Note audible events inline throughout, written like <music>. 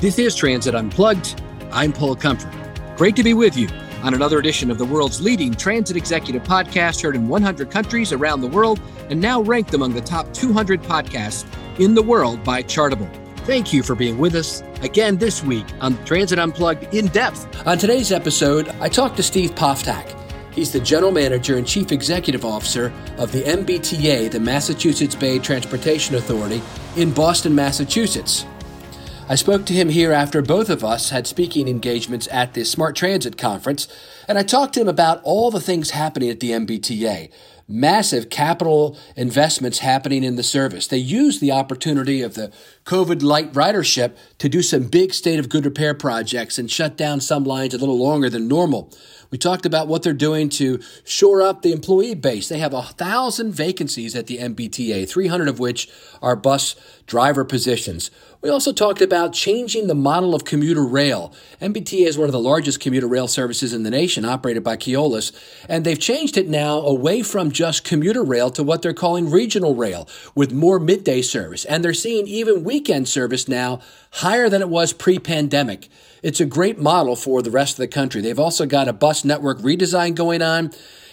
This is Transit Unplugged. I'm Paul Comfort. Great to be with you on another edition of the world's leading transit executive podcast, heard in 100 countries around the world and now ranked among the top 200 podcasts in the world by Chartable. Thank you for being with us again this week on Transit Unplugged in depth. On today's episode, I talked to Steve Poftak. He's the general manager and chief executive officer of the MBTA, the Massachusetts Bay Transportation Authority, in Boston, Massachusetts. I spoke to him here after both of us had speaking engagements at the Smart Transit Conference, and I talked to him about all the things happening at the MBTA. Massive capital investments happening in the service. They used the opportunity of the COVID light ridership to do some big state of good repair projects and shut down some lines a little longer than normal. We talked about what they're doing to shore up the employee base. They have a thousand vacancies at the MBTA, 300 of which are bus driver positions. We also talked about changing the model of commuter rail. MBTA is one of the largest commuter rail services in the nation, operated by Keolis, and they've changed it now away from just commuter rail to what they're calling regional rail, with more midday service. And they're seeing even weekend service now higher than it was pre pandemic. It's a great model for the rest of the country. They've also got a bus network redesign going on,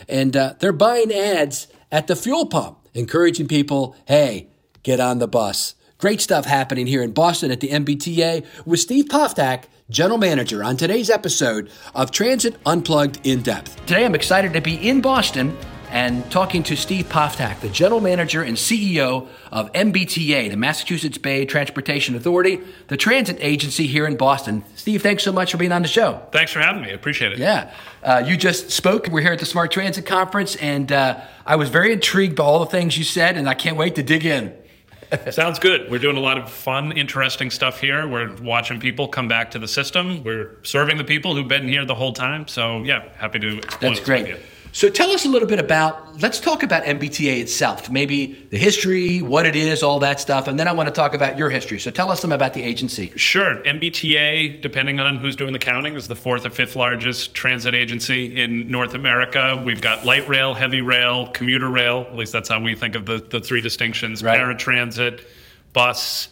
and uh, they're buying ads at the fuel pump, encouraging people, hey, get on the bus. Great stuff happening here in Boston at the MBTA with Steve Poftak, General Manager, on today's episode of Transit Unplugged in Depth. Today I'm excited to be in Boston and talking to Steve Poftak, the general manager and CEO of MBTA, the Massachusetts Bay Transportation Authority, the transit agency here in Boston. Steve, thanks so much for being on the show. Thanks for having me. I appreciate it. Yeah. Uh, you just spoke. We're here at the Smart Transit Conference, and uh, I was very intrigued by all the things you said, and I can't wait to dig in. <laughs> Sounds good. We're doing a lot of fun, interesting stuff here. We're watching people come back to the system. We're serving the people who've been here the whole time. So, yeah, happy to explain That's great. So tell us a little bit about, let's talk about MBTA itself, maybe the history, what it is, all that stuff. And then I want to talk about your history. So tell us some about the agency. Sure. MBTA, depending on who's doing the counting, is the fourth or fifth largest transit agency in North America. We've got light rail, heavy rail, commuter rail. At least that's how we think of the, the three distinctions right. paratransit, bus.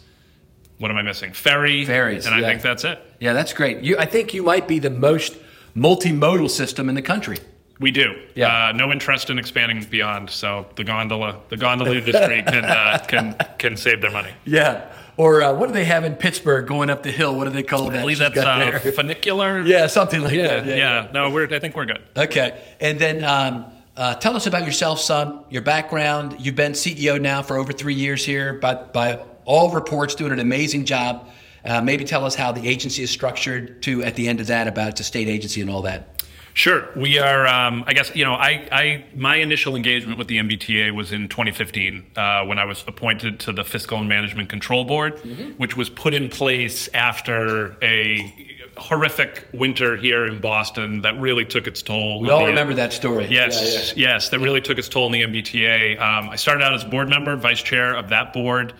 What am I missing? Ferry. Ferries. And I yeah. think that's it. Yeah, that's great. You, I think you might be the most multimodal system in the country. We do. Yeah. Uh, no interest in expanding beyond. So the gondola, the gondola industry can uh, <laughs> can can save their money. Yeah. Or uh, what do they have in Pittsburgh going up the hill? What do they call that? I believe that's uh, funicular. <laughs> Yeah, something like yeah, that. Yeah, yeah. No, we're. I think we're good. Okay. And then um, uh, tell us about yourself, son. Your background. You've been CEO now for over three years here. By by all reports, doing an amazing job. Uh, maybe tell us how the agency is structured. To at the end of that, about the state agency and all that. Sure. We are, um, I guess, you know, I, I, my initial engagement with the MBTA was in 2015 uh, when I was appointed to the Fiscal and Management Control Board, mm-hmm. which was put in place after a horrific winter here in Boston that really took its toll. We all remember that story. Yes, yeah, yeah. yes, that really took its toll in the MBTA. Um, I started out as board member, vice chair of that board.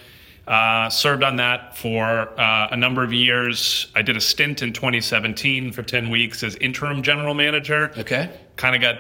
Uh, served on that for uh, a number of years. I did a stint in 2017 for 10 weeks as interim general manager. Okay. Kind of got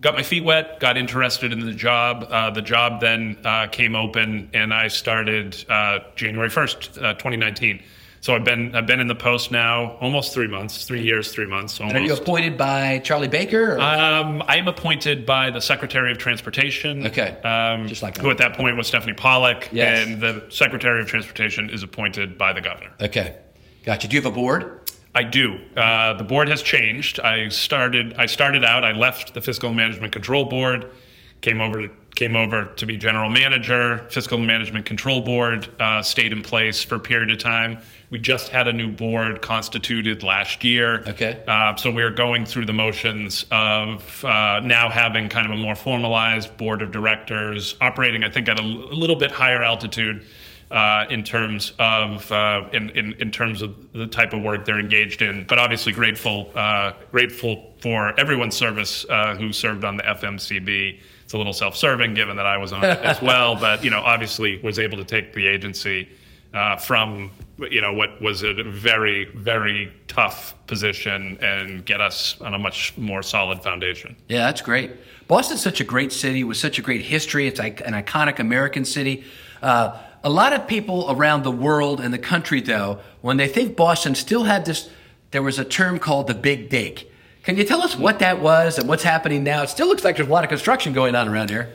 got my feet wet, got interested in the job. Uh, the job then uh, came open, and I started uh, January 1st, 2019. So I've been I've been in the post now almost three months, three years, three months. Almost. And are you appointed by Charlie Baker? Um, I am appointed by the Secretary of Transportation. Okay, um, just like who at that point was Stephanie Pollack. Yes. and the Secretary of Transportation is appointed by the governor. Okay, gotcha. Do you have a board? I do. Uh, the board has changed. I started. I started out. I left the Fiscal Management Control Board, came over to came over to be general manager. Fiscal Management Control Board uh, stayed in place for a period of time. We just had a new board constituted last year. Okay. Uh, so we're going through the motions of uh, now having kind of a more formalized board of directors operating, I think, at a, l- a little bit higher altitude. Uh, in terms of uh, in, in, in terms of the type of work they're engaged in, but obviously grateful uh, grateful for everyone's service uh, who served on the FMCB. It's a little self-serving given that I was on it as <laughs> well, but you know obviously was able to take the agency uh, from you know what was a very very tough position and get us on a much more solid foundation. Yeah, that's great. Boston's such a great city with such a great history. It's like an iconic American city. Uh, A lot of people around the world and the country, though, when they think Boston, still had this. There was a term called the Big Dig. Can you tell us what that was and what's happening now? It still looks like there's a lot of construction going on around here.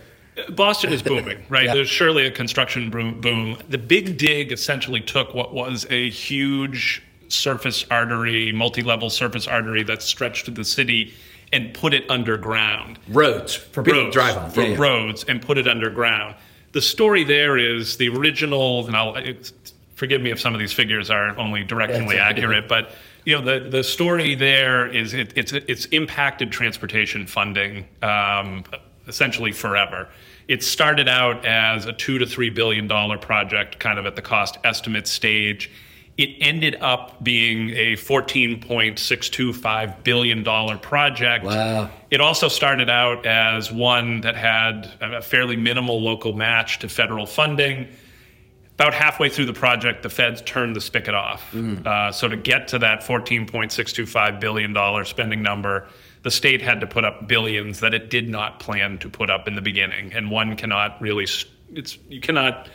Boston is booming, <laughs> right? yeah. There's surely a construction boom. The Big Dig essentially took what was a huge surface artery, multi-level surface artery that stretched the city and put it underground. Roads for people roads, to drive on. For yeah, yeah. roads and put it underground. The story there is the original, and I'll forgive me if some of these figures are only directionally accurate, but you know the the story there is it, it's it's impacted transportation funding um, essentially forever. It started out as a two to three billion dollar project, kind of at the cost estimate stage it ended up being a $14.625 billion project. Wow. It also started out as one that had a fairly minimal local match to federal funding. About halfway through the project, the feds turned the spigot off. Mm. Uh, so to get to that $14.625 billion spending number, the state had to put up billions that it did not plan to put up in the beginning. And one cannot really, it's, you cannot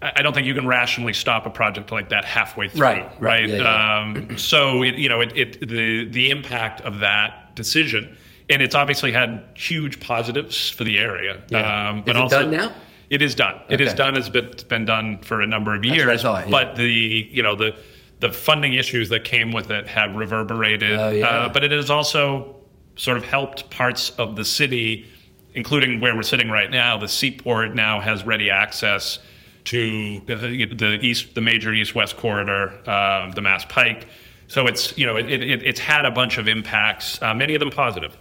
I don't think you can rationally stop a project like that halfway through. Right. Right. right? Yeah, yeah. Um, so it, you know, it, it, the the impact of that decision, and it's obviously had huge positives for the area. Yeah. Um, but is it also, done now? It is done. Okay. It is done. It's been, been done for a number of years. Thought, yeah. But the you know the the funding issues that came with it have reverberated. Oh, yeah. uh, but it has also sort of helped parts of the city, including where we're sitting right now. The seaport now has ready access to the east, the major east-west corridor, uh, the Mass Pike. So it's you know it, it, it's had a bunch of impacts, uh, many of them positive.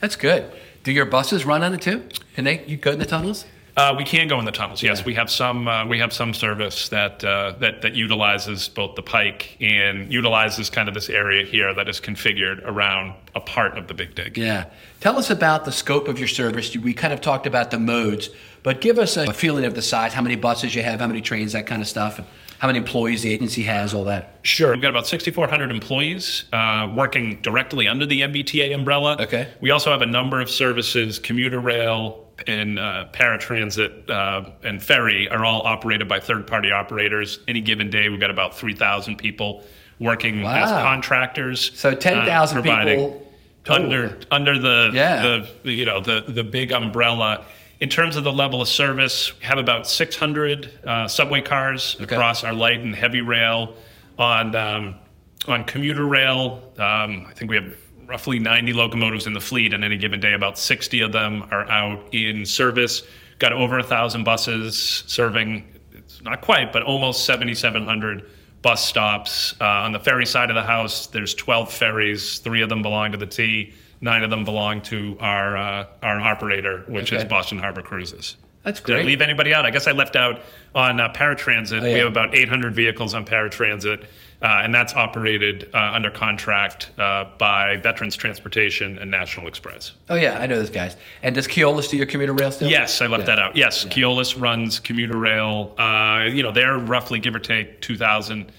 That's good. Do your buses run on it too? Can they you go in the tunnels? Uh, we can go in the tunnels. Yes, yeah. we have some. Uh, we have some service that uh, that that utilizes both the pike and utilizes kind of this area here that is configured around a part of the Big Dig. Yeah. Tell us about the scope of your service. We kind of talked about the modes, but give us a feeling of the size. How many buses you have? How many trains? That kind of stuff. How many employees the agency has? All that. Sure. We've got about 6,400 employees uh, working directly under the MBTA umbrella. Okay. We also have a number of services, commuter rail, and uh, paratransit uh, and ferry are all operated by third-party operators. Any given day, we've got about 3,000 people working wow. as contractors. So 10,000 uh, people under under the, yeah. the you know the the big umbrella. In terms of the level of service, we have about 600 uh, subway cars okay. across our light and heavy rail. On um, on commuter rail, um, I think we have roughly 90 locomotives in the fleet on any given day. About 60 of them are out in service. Got over a thousand buses serving. It's not quite, but almost 7,700 bus stops. Uh, on the ferry side of the house, there's 12 ferries. Three of them belong to the T. Nine of them belong to our uh, our operator, which okay. is Boston Harbor Cruises. That's great. Did I leave anybody out? I guess I left out on uh, paratransit. Oh, yeah. We have about 800 vehicles on paratransit. Uh, and that's operated uh, under contract uh, by Veterans Transportation and National Express. Oh yeah, I know those guys. And does Keolis do your commuter rail still? Yes, I left yeah. that out. Yes, yeah. Keolis runs commuter rail. Uh, you know, they're roughly give or take 2,000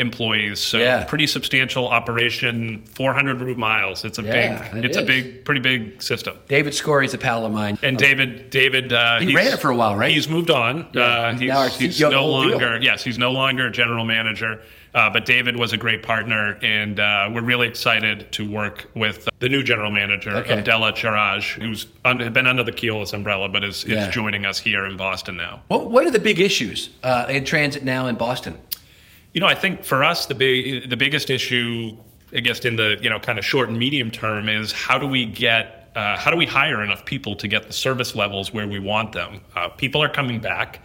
employees, so yeah. pretty substantial operation. 400 route miles. It's a yeah, big. It it's is. a big, pretty big system. David Scorey's a pal of mine. And David, David, uh, he ran it for a while, right? He's moved on. Yeah. he's, he's no longer. Deal. Yes, he's no longer a general manager. Uh, but David was a great partner, and uh, we're really excited to work with the new general manager, okay. Abdellah Chajai, who's un- been under the Keolis umbrella, but is, yeah. is, joining us here in Boston now. What, what are the big issues uh, in transit now in Boston? You know, I think for us, the big, the biggest issue, I guess, in the you know kind of short and medium term, is how do we get uh, how do we hire enough people to get the service levels where we want them? Uh, people are coming back.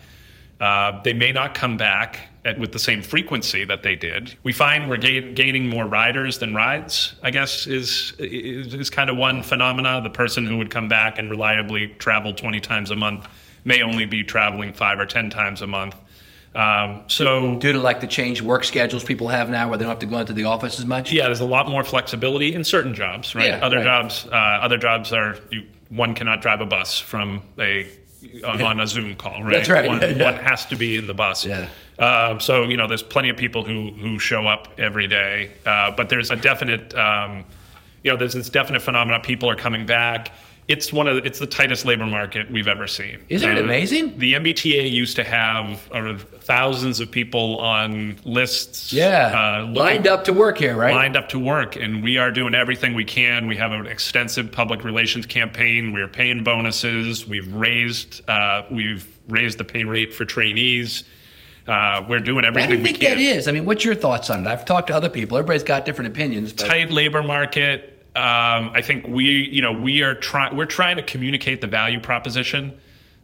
Uh, they may not come back at, with the same frequency that they did. We find we're ga- gaining more riders than rides. I guess is, is is kind of one phenomena. The person who would come back and reliably travel 20 times a month may only be traveling five or 10 times a month. Um, so due to like the change work schedules people have now, where they don't have to go into the office as much. Yeah, there's a lot more flexibility in certain jobs, right? Yeah, other right. jobs, uh, other jobs are you, one cannot drive a bus from a on a Zoom call, right? That's right. One, <laughs> yeah. one has to be in the bus. Yeah. Um, so you know, there's plenty of people who who show up every day, uh, but there's a definite, um, you know, there's this definite phenomenon. People are coming back. It's one of the, it's the tightest labor market we've ever seen. Isn't it Uh, amazing? The MBTA used to have uh, thousands of people on lists. Yeah, uh, looking- lined up to work here, right? lined up to work, and we are doing everything we can. We have an extensive public relations campaign. We're paying bonuses. We've raised uh, we've raised the pay rate for trainees. Uh, we're doing I everything don't we think that is. I mean, what's your thoughts on it? I've talked to other people. Everybody's got different opinions. But tight labor market. Um, I think we, you know, we are trying. We're trying to communicate the value proposition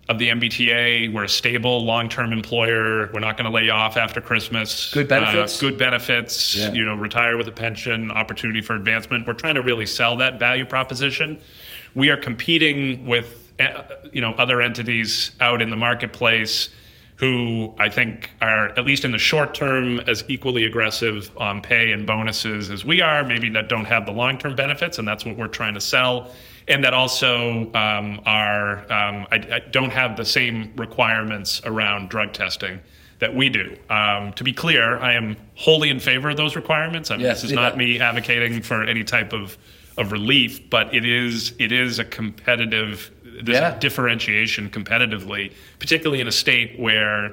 of the MBTA. We're a stable, long-term employer. We're not going to lay you off after Christmas. Good benefits? Uh, good benefits. Yeah. You know, retire with a pension, opportunity for advancement. We're trying to really sell that value proposition. We are competing with, uh, you know, other entities out in the marketplace who I think are, at least in the short term, as equally aggressive on pay and bonuses as we are, maybe that don't have the long term benefits, and that's what we're trying to sell. And that also um, are, um, I, I don't have the same requirements around drug testing that we do. Um, to be clear, I am wholly in favor of those requirements. I mean, Yes, this is yeah. not me advocating for any type of, of relief, but it is it is a competitive there's Yeah. a differentiation competitively, particularly in a state where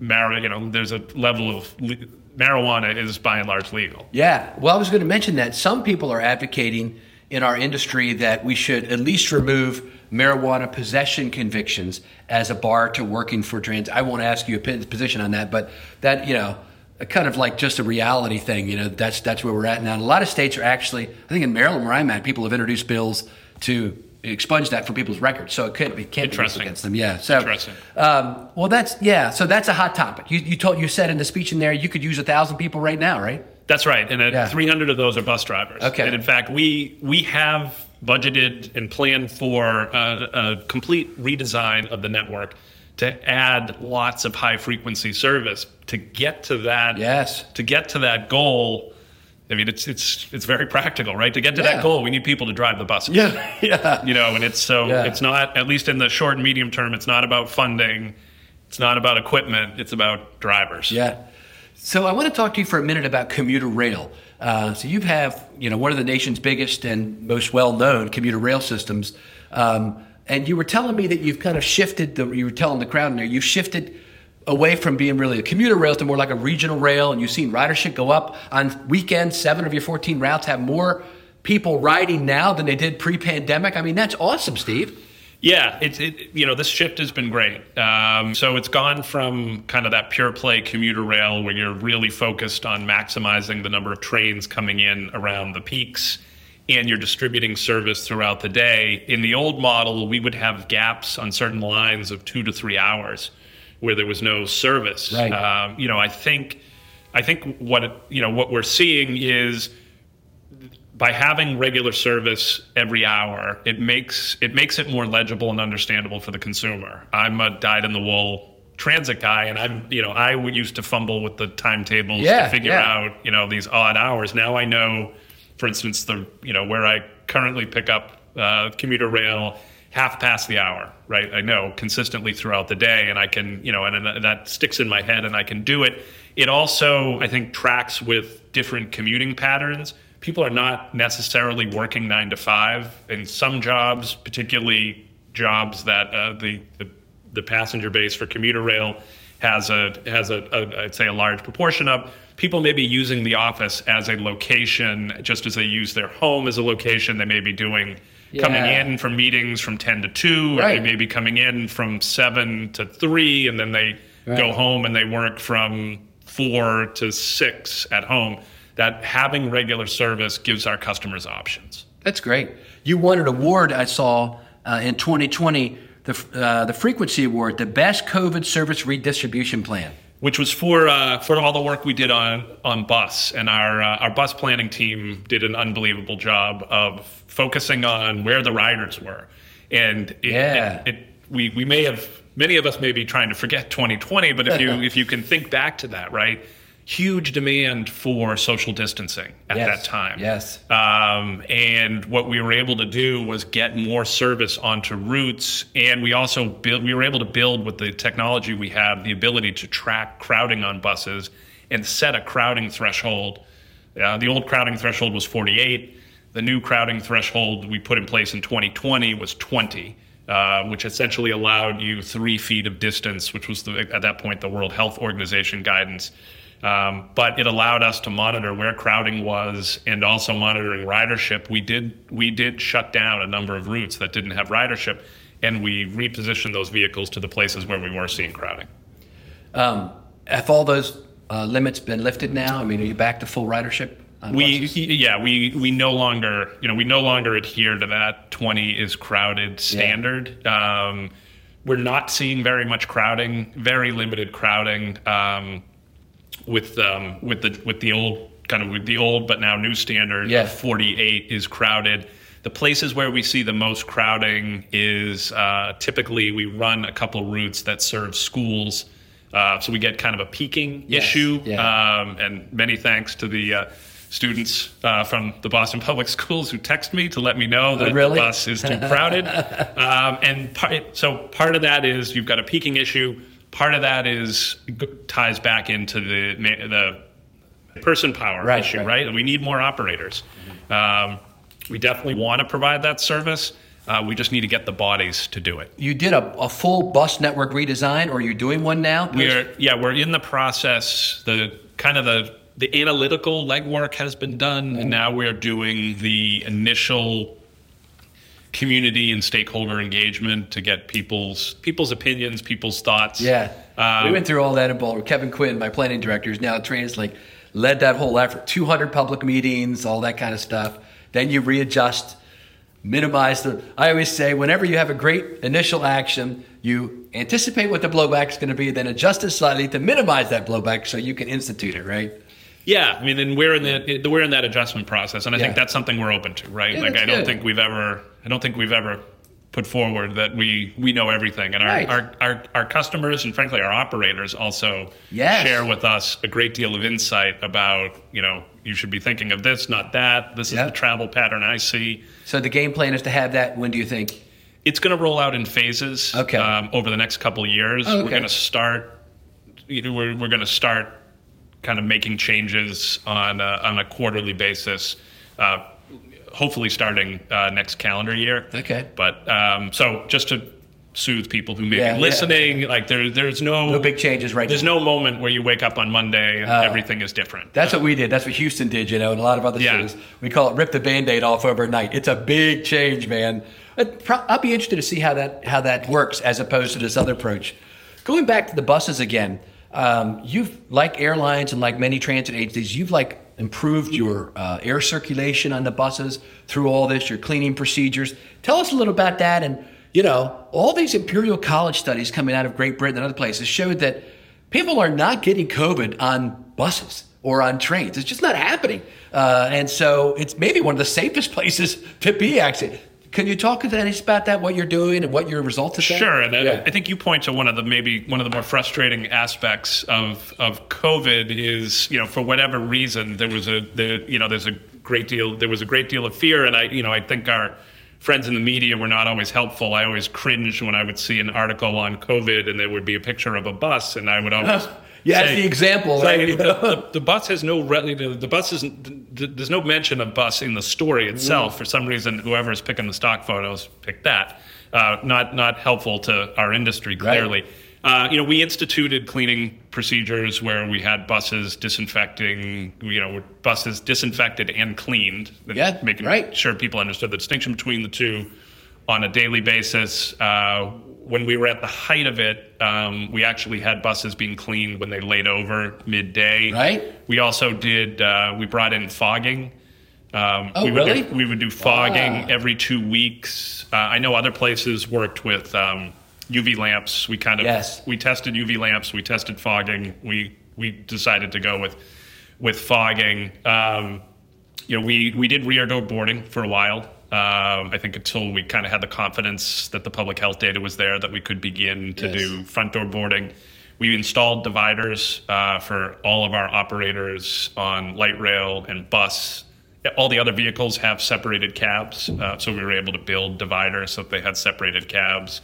mar- you know there's a level of le- marijuana is by and large legal. Yeah. Well, I was going to mention that some people are advocating in our industry that we should at least remove marijuana possession convictions as a bar to working for trans. I won't ask you a position on that, but that, you know, kind of like just a reality thing, you know, that's that's where we're at now. And a lot of states are actually, I think in Maryland where I'm at, people have introduced bills to expunge that from people's records. So it could it can't be used against them. Yeah. So Interesting. um, well that's yeah, so that's a hot topic. You you told you said in the speech in there you could use a thousand people right now, right? That's right, and Yeah. 300 of those are bus drivers. Okay. And in fact, we we have budgeted and planned for uh, a complete redesign of the network to add lots of high frequency service to get to that. Yes. To get to that goal. I mean, it's it's it's very practical, right? To get to Yeah. that goal, we need people to drive the buses. Yeah. <laughs> Yeah. you know and it's so Yeah. it's not at least in the short and medium term it's not about funding it's not about equipment it's about drivers Yeah. So I want to talk to you for a minute about commuter rail. Uh, so you have, you know, one of the nation's biggest and most well-known commuter rail systems, um, and you were telling me that you've kind of shifted. The, you were telling the crowd in there you've shifted away from being really a commuter rail to more like a regional rail, and you've seen ridership go up on weekends. Seven of your 14 routes have more people riding now than they did pre-pandemic. I mean, that's awesome, Steve. yeah it's it, you know this shift has been great um, so it's gone from kind of that pure play commuter rail where you're really focused on maximizing the number of trains coming in around the peaks and you're distributing service throughout the day in the old model we would have gaps on certain lines of two to three hours where there was no service Right. um, you know i think i think what it, you know what we're seeing is by having regular service every hour, it makes it makes it more legible and understandable for the consumer. I'm a dyed in the wool transit guy, and I'm you know I used to fumble with the timetables Yeah, to figure yeah. out you know these odd hours. Now I know, for instance, the you know where I currently pick up uh, commuter rail half past the hour, right? I know consistently throughout the day, and I can you know and, and that sticks in my head, and I can do it. It also I think tracks with different commuting patterns people are not necessarily working nine to five in some jobs, particularly jobs that uh, the, the the passenger base for commuter rail has a has a, a I'd say a large proportion of. People may be using the office as a location, just as they use their home as a location. They may be doing coming in from meetings from ten to two, or Right. they may be coming in from seven to three, and then they Right. go home and they work from four to six at home. That having regular service gives our customers options. That's great. You won an award I saw uh, in 2020, the uh, the Frequency Award, the best COVID service redistribution plan. which was for uh, for all the work we did on on bus, and our uh, our bus planning team did an unbelievable job of focusing on where the riders were, and it, Yeah. it, it we we may have many of us may be trying to forget 2020, but if you <laughs> if you can think back to that, right, huge demand for social distancing at Yes. that time. Yes. Um, and what we were able to do was get more service onto routes, and we also. We were able to build with the technology we have the ability to track crowding on buses and set a crowding threshold. Uh, the old crowding threshold was 48. The new crowding threshold we put in place in 2020 was 20, uh, which essentially allowed you three feet of distance, which was the, at that point the World Health Organization guidance. Um, but it allowed us to monitor where crowding was and also monitoring ridership. We did we did shut down a number of routes that didn't have ridership, and we repositioned those vehicles to the places where we were seeing crowding. Um, have all those uh, limits been lifted now? I mean, are you back to full ridership? We yeah we we no longer you know we no longer adhere to that 20 is crowded standard. Yeah. Um, we're not seeing very much crowding, very limited crowding. Um, with um, with the with the old kind of with the old but now new standard yeah. 48 is crowded. The places where we see the most crowding is uh, typically we run a couple routes that serve schools. Uh, so we get kind of a peaking yes. issue. Yeah. Um, and many thanks to the uh, students uh, from the Boston Public Schools who text me to let me know that really? the bus is too crowded. <laughs> um, and part, so part of that is you've got a peaking issue part of that is ties back into the the person power right, issue, right. right? We need more operators. Um, we definitely want to provide that service. Uh, we just need to get the bodies to do it. You did a, a full bus network redesign, or are you doing one now? We're yeah, we're in the process. The kind of the the analytical legwork has been done, and now we're doing the initial community and stakeholder engagement to get people's people's opinions, people's thoughts. Yeah, um, we went through all that in Boulder. Kevin Quinn, my planning director, is now Translink, led that whole effort. 200 public meetings, all that kind of stuff. Then you readjust, minimize the. I always say, whenever you have a great initial action, you anticipate what the blowback is going to be, then adjust it slightly to minimize that blowback so you can institute it, right? Yeah, I mean, and we're in the we're in that adjustment process, and I yeah. think that's something we're open to, right? Yeah, like, I don't good. think we've ever, I don't think we've ever put forward that we we know everything, and our right. our, our, our customers and frankly our operators also yes. share with us a great deal of insight about you know you should be thinking of this, not that. This yep. is the travel pattern I see. So the game plan is to have that. When do you think? It's going to roll out in phases. Okay. Um, over the next couple of years, oh, okay. we're going to start. You know, we're we're going to start kind of making changes on a, on a quarterly basis. Uh, hopefully starting uh, next calendar year. Okay. But um, so just to soothe people who may yeah, be listening, yeah. like there, there's no no big changes right. Now. There's now. no moment where you wake up on Monday and uh, everything is different. That's what we did. That's what Houston did. You know, and a lot of other yeah. cities. We call it rip the band-aid off overnight. It's a big change, man. I'll be interested to see how that how that works as opposed to this other approach. Going back to the buses again um, you've like airlines and like many transit agencies, you've like improved your uh, air circulation on the buses through all this, your cleaning procedures. Tell us a little about that. And you know, all these Imperial College studies coming out of Great Britain and other places showed that people are not getting COVID on buses or on trains. It's just not happening. Uh, and so it's maybe one of the safest <laughs> places to be actually. Can you talk to us about that, what you're doing and what your results are? Sure, and yeah. I, I think you point to one of the maybe one of the more frustrating aspects of of COVID is you know for whatever reason there was a the you know there's a great deal there was a great deal of fear, and I you know I think our friends in the media were not always helpful. I always cringed when I would see an article on COVID and there would be a picture of a bus, and I would always <laughs> yeah, that's the example. Right? the, bus has no the bus is there's no mention of bus in the story itself. Mm. For some reason, whoever is picking the stock photos picked that. Uh, not not helpful to our industry clearly. Right. Uh, you know, we instituted cleaning procedures where we had buses disinfecting, you know, buses disinfected and cleaned. Yeah, making right. sure people understood the distinction between the two on a daily basis. Uh, when we were at the height of it, um, we actually had buses being cleaned when they laid over midday. Right. We also did. Uh, we brought in fogging. Um, oh, we would really? Do, we would do fogging every two weeks. Uh, I know other places worked with um, UV lamps. We kind of yes. we tested UV lamps. We tested fogging. We we decided to go with with fogging. Um, you know, we we did rear door boarding for a while. Um, I think until we kind of had the confidence that the public health data was there, that we could begin to yes. do front door boarding. We installed dividers uh, for all of our operators on light rail and bus. All the other vehicles have separated cabs, uh, so we were able to build dividers so that they had separated cabs.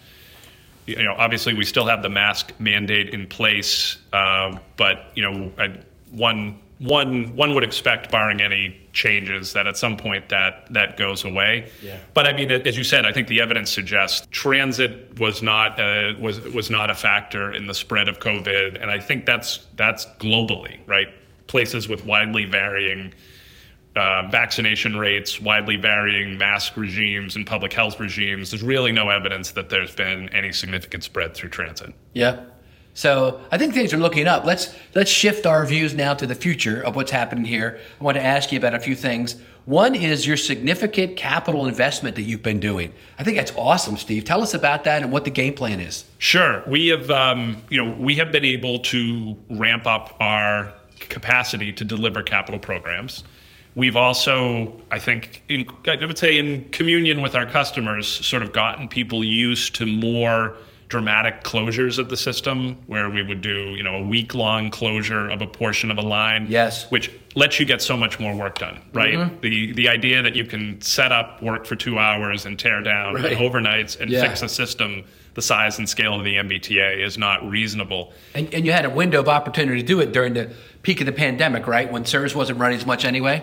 You know, obviously we still have the mask mandate in place, uh, but you know, I, one one one would expect, barring any changes, that at some point that that goes away. Yeah. But I mean, as you said, I think the evidence suggests transit was not uh, was was not a factor in the spread of COVID, and I think that's that's globally right. Places with widely varying uh, vaccination rates, widely varying mask regimes and public health regimes. There's really no evidence that there's been any significant spread through transit. Yeah. So I think things are looking up. Let's let's shift our views now to the future of what's happening here. I want to ask you about a few things. One is your significant capital investment that you've been doing. I think that's awesome, Steve. Tell us about that and what the game plan is. Sure, we have um, you know we have been able to ramp up our capacity to deliver capital programs. We've also, I think, in, I would say, in communion with our customers, sort of gotten people used to more dramatic closures of the system, where we would do, you know, a week-long closure of a portion of a line. Yes. Which lets you get so much more work done, right? Mm-hmm. The the idea that you can set up, work for two hours, and tear down Right. overnights and Yeah. fix a system the size and scale of the MBTA is not reasonable. And, and you had a window of opportunity to do it during the peak of the pandemic, right? When service wasn't running as much anyway.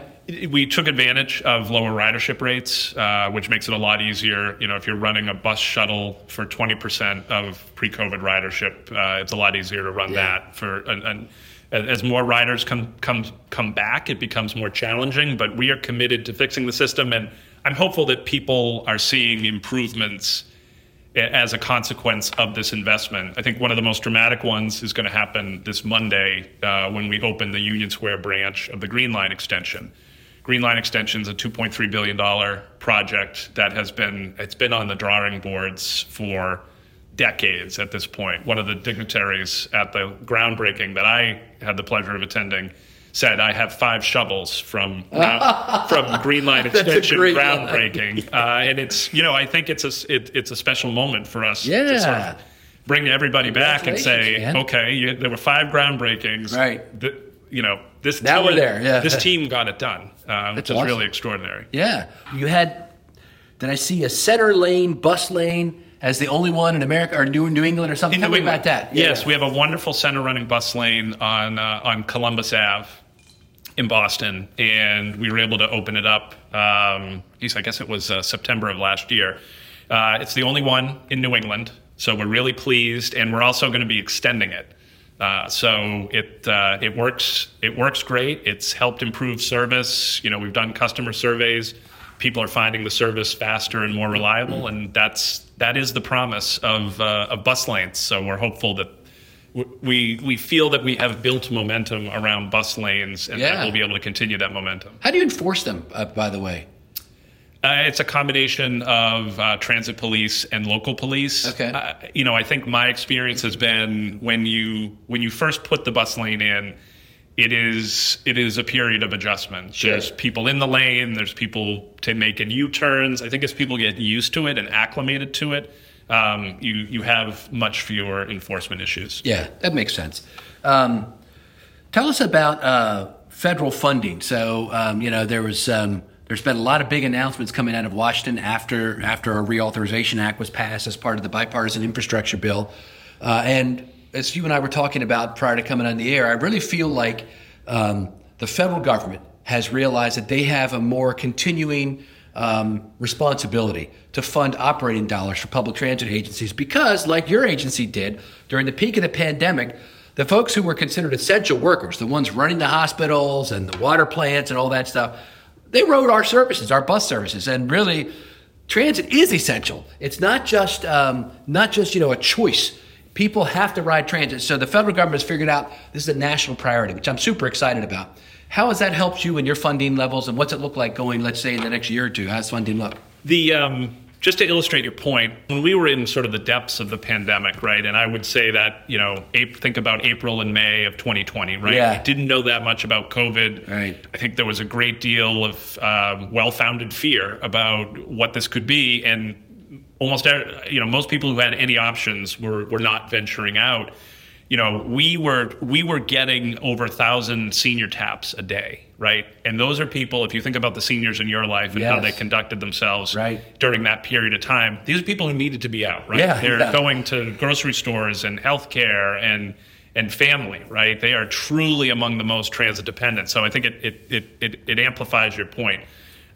We took advantage of lower ridership rates, uh, which makes it a lot easier. You know, if you're running a bus shuttle for 20% of pre-COVID ridership, uh, it's a lot easier to run Yeah. that. For and, and as more riders come come come back, it becomes more challenging. But we are committed to fixing the system, and I'm hopeful that people are seeing improvements as a consequence of this investment. I think one of the most dramatic ones is going to happen this Monday uh, when we open the Union Square branch of the Green Line extension. Green Line extension is a 2.3 billion dollar project that has been it's been on the drawing boards for decades at this point. One of the dignitaries at the groundbreaking that I had the pleasure of attending said, "I have five shovels from <laughs> from Green Line extension groundbreaking," <laughs> uh, and it's you know I think it's a it, it's a special moment for us to sort Yeah. of bring everybody back and say, man. "Okay, you, there were five groundbreakings, Right. The, you know this Now team, we're there, yeah. this <laughs> team got it done, uh, which is awesome. really extraordinary." Yeah. You had, did I see a center lane bus lane as the only one in America or New, New England or something? In Tell New me England. about that. Yes, we have a wonderful center running bus lane on uh, on Columbus Ave in Boston, and we were able to open it up. Um, I guess it was uh, September of last year. Uh, it's the only one in New England, so we're really pleased, and we're also going to be extending it. Uh, so it uh, it works it works great. It's helped improve service. You know, we've done customer surveys. People are finding the service faster and more reliable, and that's that is the promise of uh, of bus lanes. So we're hopeful that we we feel that we have built momentum around bus lanes, and Yeah. that we'll be able to continue that momentum. How do you enforce them, uh, by the way? Uh, it's a combination of uh, transit police and local police. Okay. Uh, you know, I think my experience has been when you when you first put the bus lane in, it is it is a period of adjustment. Sure. There's people in the lane. There's people to making U-turns. I think as people get used to it and acclimated to it, um, you you have much fewer enforcement issues. Yeah, that makes sense. Um, tell us about uh, federal funding. So, um, you know, there was um, there's been a lot of big announcements coming out of Washington after after a reauthorization act was passed as part of the bipartisan infrastructure bill, uh, and as you and I were talking about prior to coming on the air, I really feel like um, the federal government has realized that they have a more continuing um, responsibility to fund operating dollars for public transit agencies because, like your agency did during the peak of the pandemic, the folks who were considered essential workers, the ones running the hospitals and the water plants and all that stuff, they rode our services, our bus services, and really, transit is essential. It's not just um, not just you know a choice. People have to ride transit. So the federal government has figured out this is a national priority, which I'm super excited about. How has that helped you in your funding levels, and what's it look like going, let's say, in the next year or two? How's funding look? The um, just to illustrate your point, when we were in sort of the depths of the pandemic, right? And I would say that you know, think about April and May of 2020, right? Yeah. We didn't know that much about COVID. Right. I think there was a great deal of um, well-founded fear about what this could be, and almost you know most people who had any options were were not venturing out. You know, we were we were getting over a thousand senior taps a day, right? And those are people. If you think about the seniors in your life and how they conducted themselves Right. during that period of time, these are people who needed to be out, right? Yeah, They're yeah. going to grocery stores and healthcare and and family, right? They are truly among the most transit dependent. So I think it, it, it, it, it amplifies your point.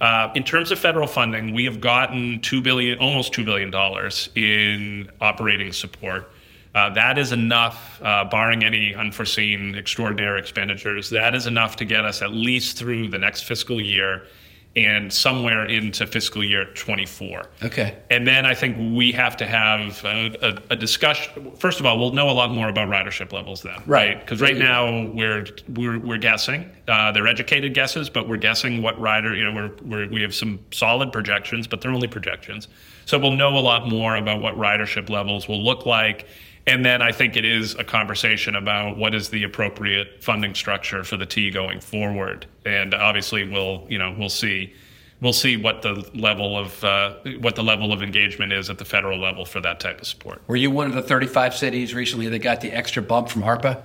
Uh, in terms of federal funding, we have gotten two billion, almost two billion dollars in operating support. Uh, that is enough, uh, barring any unforeseen extraordinary expenditures. That is enough to get us at least through the next fiscal year and somewhere into fiscal year 24. Okay. And then I think we have to have a, a, a discussion. First of all, we'll know a lot more about ridership levels then, Right. Because right, now we're we're we're guessing. Uh, they're educated guesses, but we're guessing what rider. You know, we're, we're we have some solid projections, but they're only projections. So we'll know a lot more about what ridership levels will look like. And then I think it is a conversation about what is the appropriate funding structure for the T going forward. And obviously, we'll you know we'll see we'll see what the level of uh, what the level of engagement is at the federal level for that type of support. Were you one of the 35 cities recently that got the extra bump from ARPA?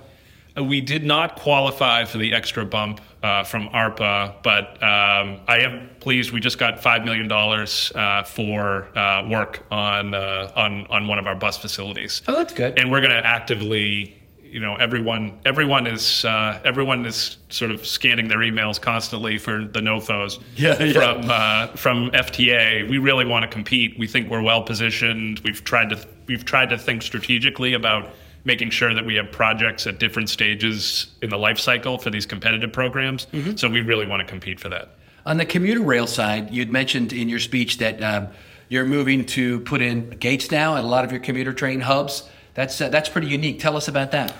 We did not qualify for the extra bump uh, from ARPA, but um, I am pleased. We just got five million dollars uh, for uh, work on uh, on on one of our bus facilities. Oh, that's good. and we're going to actively you know everyone everyone is uh, everyone is sort of scanning their emails constantly for the NOFOs <laughs> Yeah, yeah. from uh, from FTA we really want to compete we think we're well positioned we've tried to we've tried to think strategically about making sure that we have projects at different stages in the life cycle for these competitive programs Mm-hmm. so we really want to compete for that On the commuter rail side, you'd mentioned in your speech that um, you're moving to put in gates now at a lot of your commuter train hubs. That's uh, that's pretty unique. Tell us about that.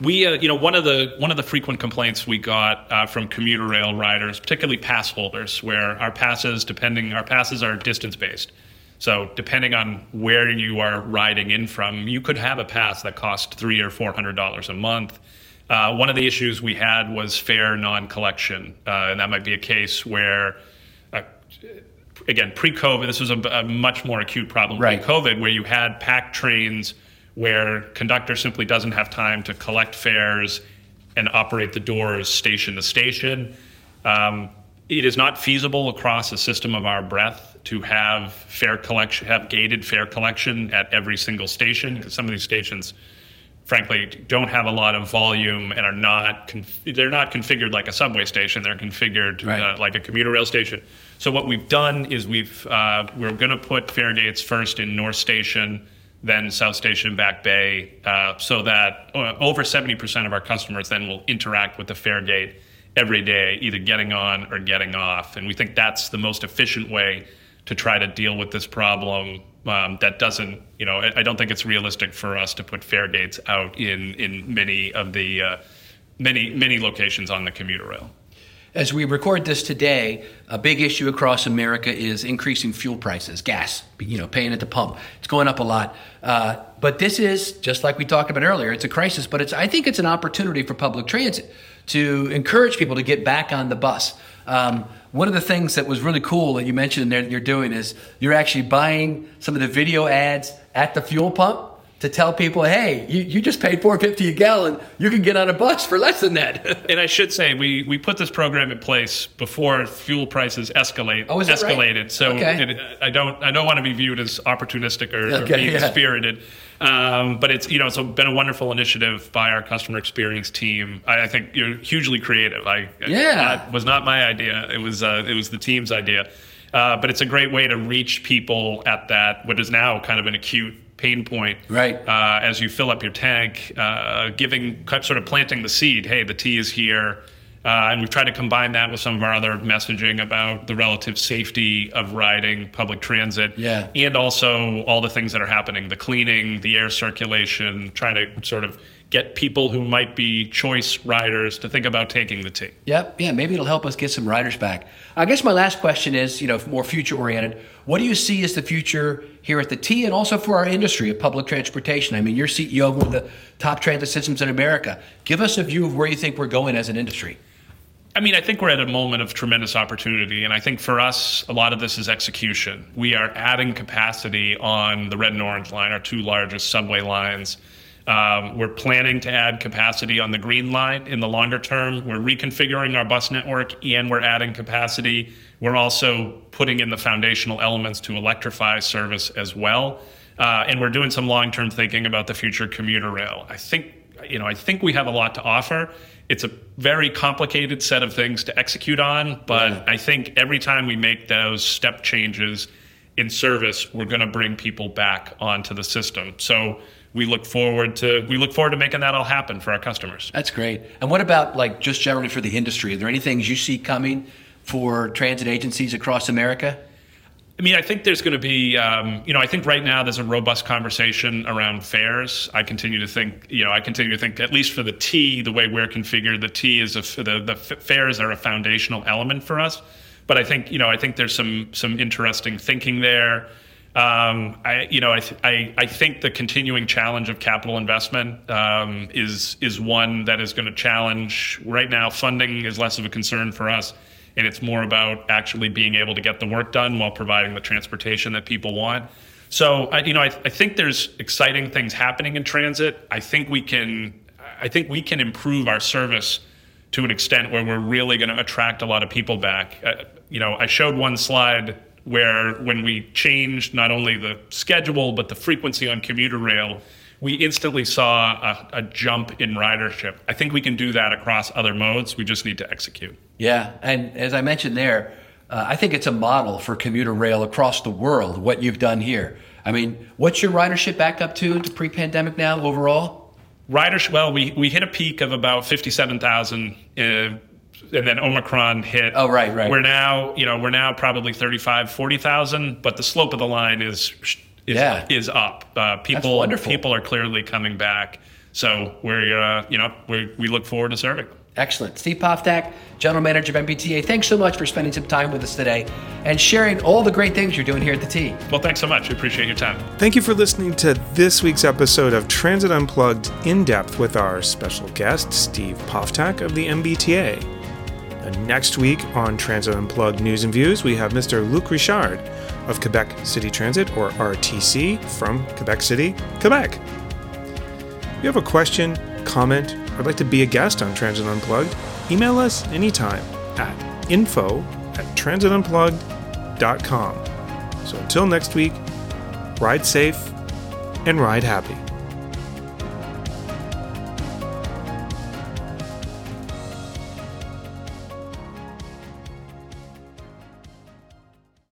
We, uh, you know, one of the one of the frequent complaints we got uh, from commuter rail riders, particularly pass holders, where our passes, depending, our passes are distance based. So depending on where you are riding in from, you could have a pass that cost three or four hundred dollars a month. Uh, one of the issues we had was fare non-collection, uh, and that might be a case where uh, again, pre-COVID, this was a, a much more acute problem. Right. Pre-COVID, where you had packed trains where conductor simply doesn't have time to collect fares and operate the doors station to station. Um, it is not feasible across a system of our breadth to have fare collection, have gated fare collection at every single station because some of these stations frankly don't have a lot of volume and are not conf- they're not configured like a subway station they're configured Right. uh, like a commuter rail station so what we've done is we've uh, we're going to put fare gates first in north station then south station back bay uh, so that uh, over 70% of our customers then will interact with the fare gate every day either getting on or getting off and we think that's the most efficient way to try to deal with this problem um, that doesn't, you know, I, don't think it's realistic for us to put fare gates out in in many of the uh, many many locations on the commuter rail. As we record this today, a big issue across America is increasing fuel prices, gas, you know, paying at the pump. It's going up a lot. Uh, but this is, just like we talked about earlier, it's a crisis, but it's, I think it's an opportunity for public transit to encourage people to get back on the bus. Um, one of the things that was really cool that you mentioned there that you're doing is you're actually buying some of the video ads at the fuel pump to tell people, hey, you, you just paid 450 a gallon, you can get on a bus for less than that. <laughs> And I should say we we put this program in place before fuel prices escalate Oh, is it right? escalated. So Okay. it, I don't I don't want to be viewed as opportunistic or, or Okay, mean yeah. spirited. Um, but it's you know it's been a wonderful initiative by our customer experience team. I, I think you're hugely creative. I Yeah. that was not my idea. It was uh, it was the team's idea. Uh, but it's a great way to reach people at that what is now kind of an acute pain point. Right. Uh, as you fill up your tank, uh, giving sort of planting the seed. Hey, the T is here. Uh, and we've tried to combine that with some of our other messaging about the relative safety of riding public transit. Yeah. And also all the things that are happening the cleaning, the air circulation, trying to sort of get people who might be choice riders to think about taking the T. Yep. Yeah. Maybe it'll help us get some riders back. I guess my last question is, you know, more future oriented. What do you see as the future here at the T and also for our industry of public transportation? I mean, you're CEO of one of the top transit systems in America. Give us a view of where you think we're going as an industry. I mean, I think we're at a moment of tremendous opportunity. And I think for us, a lot of this is execution. We are adding capacity on the red and orange line, our two largest subway lines. Um, we're planning to add capacity on the green line in the longer term. We're reconfiguring our bus network and we're adding capacity. We're also putting in the foundational elements to electrify service as well. Uh, and we're doing some long term thinking about the future commuter rail. I think you know, I think we have a lot to offer. It's a very complicated set of things to execute on, but yeah. I think every time we make those step changes in service, we're going to bring people back onto the system. So we look forward to we look forward to making that all happen for our customers. That's great. And what about like just generally for the industry? Are there any things you see coming for transit agencies across America? I mean, I think there's going to be, um, you know, I think right now there's a robust conversation around fares. I continue to think, you know, I continue to think, at least for the T, the way we're configured, the T is a, the the fares are a foundational element for us. But I think, you know, I think there's some some interesting thinking there. Um, I, you know, I, th- I, I think the continuing challenge of capital investment um, is is one that is going to challenge. Right now, funding is less of a concern for us and it's more about actually being able to get the work done while providing the transportation that people want. So, I, you know, I, I think there's exciting things happening in transit. I think we can, I think we can improve our service to an extent where we're really going to attract a lot of people back. Uh, you know, I showed one slide where when we changed not only the schedule but the frequency on commuter rail, we instantly saw a, a, jump in ridership. I think we can do that across other modes. We just need to execute. Yeah, and as I mentioned there, uh, I think it's a model for commuter rail across the world. What you've done here. I mean, what's your ridership back up to to pre-pandemic now overall? Ridership. Well, we we hit a peak of about fifty-seven thousand. Uh, and then Omicron hit. Oh, right, right. We're now, you know, we're now probably 35, 40,000, but the slope of the line is is, yeah. is up. Uh, people people are clearly coming back. So we're uh, you know we we look forward to serving. Excellent. Steve Poftak, General Manager of MBTA, thanks so much for spending some time with us today and sharing all the great things you're doing here at the T. Well, thanks so much. We appreciate your time. Thank you for listening to this week's episode of Transit Unplugged in depth with our special guest, Steve Poftak of the MBTA. And next week on Transit Unplugged News and Views, we have Mr. Luc Ricard of Quebec City Transit, or RTC, from Quebec City, Quebec. If you have a question, comment, or would like to be a guest on Transit Unplugged, email us anytime at info at transitunplugged.com. So until next week, ride safe and ride happy.